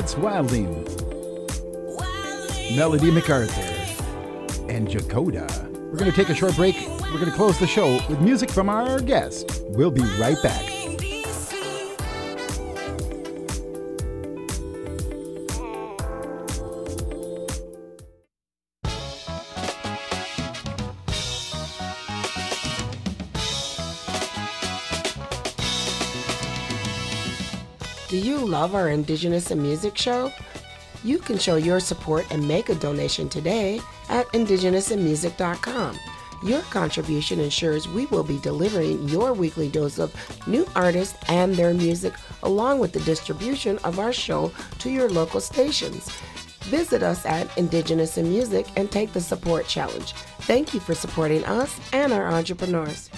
That's Wilding. Melody MacArthur and Jacoda. We're going to take a short break. We're going to close the show with music from our guest. We'll be right back. our Indigenous and in Music show? You can show your support and make a donation today at indigenousinmusic.com. Your contribution ensures we will be delivering your weekly dose of new artists and their music, along with the distribution of our show to your local stations. Visit us at Indigenous in Music and take the support challenge. Thank you for supporting us and our entrepreneurs.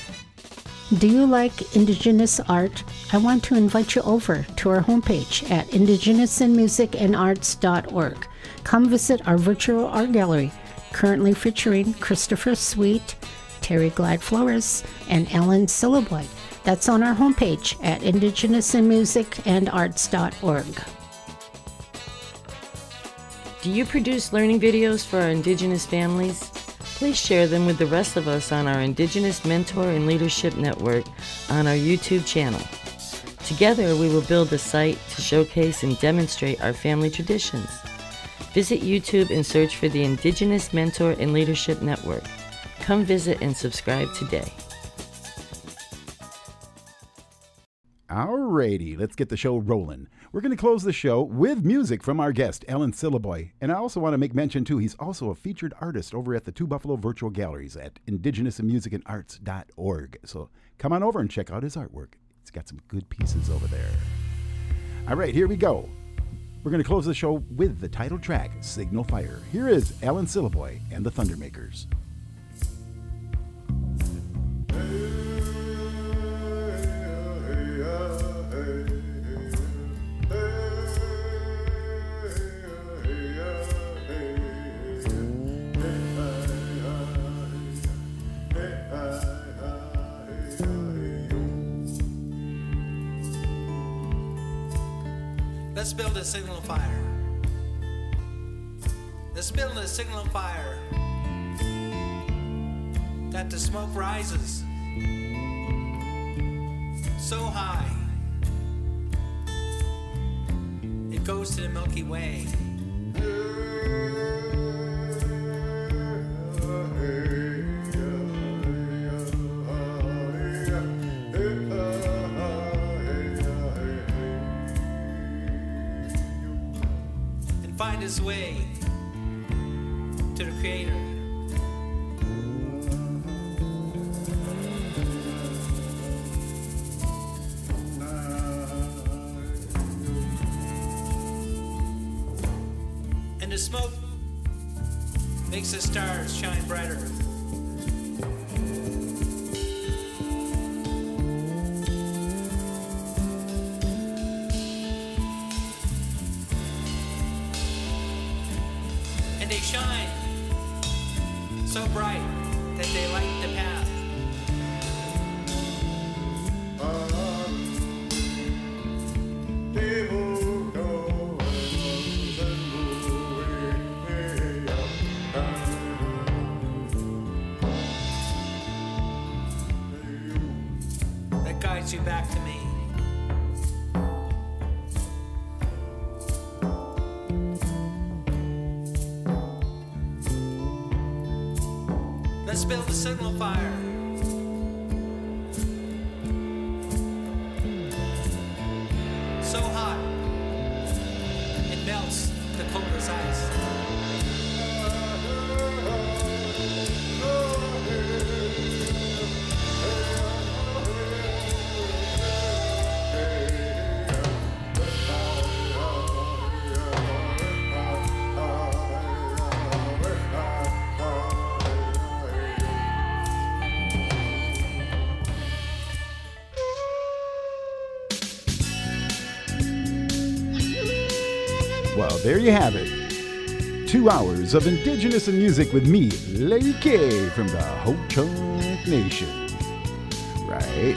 Do you like Indigenous art? I want to invite you over to our homepage at indigenousinmusicandarts.org. Come visit our virtual art gallery, currently featuring Christopher Sweet, Terry Glad Flores, and Alan Syliboy. That's on our homepage at indigenousinmusicandarts.org. Do you produce learning videos for our Indigenous families? Please share them with the rest of us on our Indigenous Mentor and Leadership Network on our YouTube channel. Together, we will build a site to showcase and demonstrate our family traditions. Visit YouTube and search for the Indigenous Mentor and Leadership Network. Come visit and subscribe today. Alrighty, let's get the show rolling. We're going to close the show with music from our guest, Alan Syliboy. And I also want to make mention, too, he's also a featured artist over at the Two Buffalo Virtual Galleries at indigenousinmusicandarts.org. So come on over and check out his artwork. He's got some good pieces over there. All right, here we go. We're going to close the show with the title track, Signal Fire. Here is Alan Syliboy and the Thundermakers. Let's build a signal fire. Let's build a signal fire. That the smoke rises so high. It goes to the Milky Way. His way to the Creator. And the smoke makes us stars there you have it. Two hours of Indigenous music with me, Larry K from the Ho Chunk Nation. Right?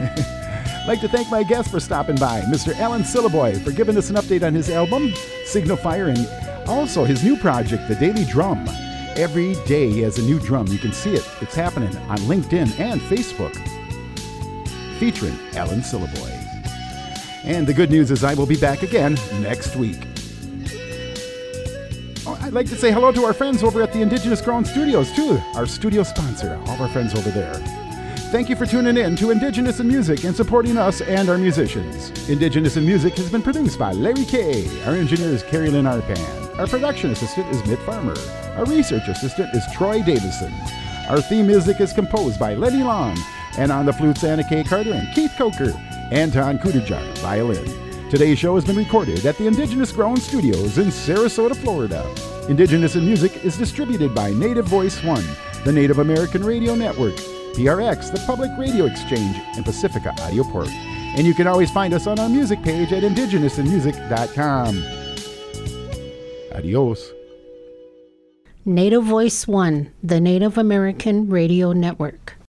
like to thank my guest for stopping by, Mr. Alan Syliboy, for giving us an update on his album, Signal Fire, and also his new project, The Daily Drum. Every day he has a new drum. You can see it. It's happening on LinkedIn and Facebook. Featuring Alan Syliboy. And the good news is I will be back again next week. Like to say hello to our friends over at the Indigenous Grown Studios, too, our studio sponsor, all our friends over there. Thank you for tuning in to Indigenous in Music and supporting us and our musicians. Indigenous in Music has been produced by Larry K. Our engineer is Carrie Lynn Arpan. Our production assistant is Mitt Farmer. Our research assistant is Troy Davison. Our theme music is composed by Lenny Long. And on the flutes, Anna K. Carter and Keith Coker. Anton Kudajar, violin. Today's show has been recorded at the Indigenous Grown Studios in Sarasota, Florida. Indigenous in Music is distributed by Native Voice One, the Native American Radio Network, PRX, the Public Radio Exchange, and Pacifica Audio Port. And you can always find us on our music page at indigenousinmusic.com. Adios. Native Voice One, the Native American Radio Network.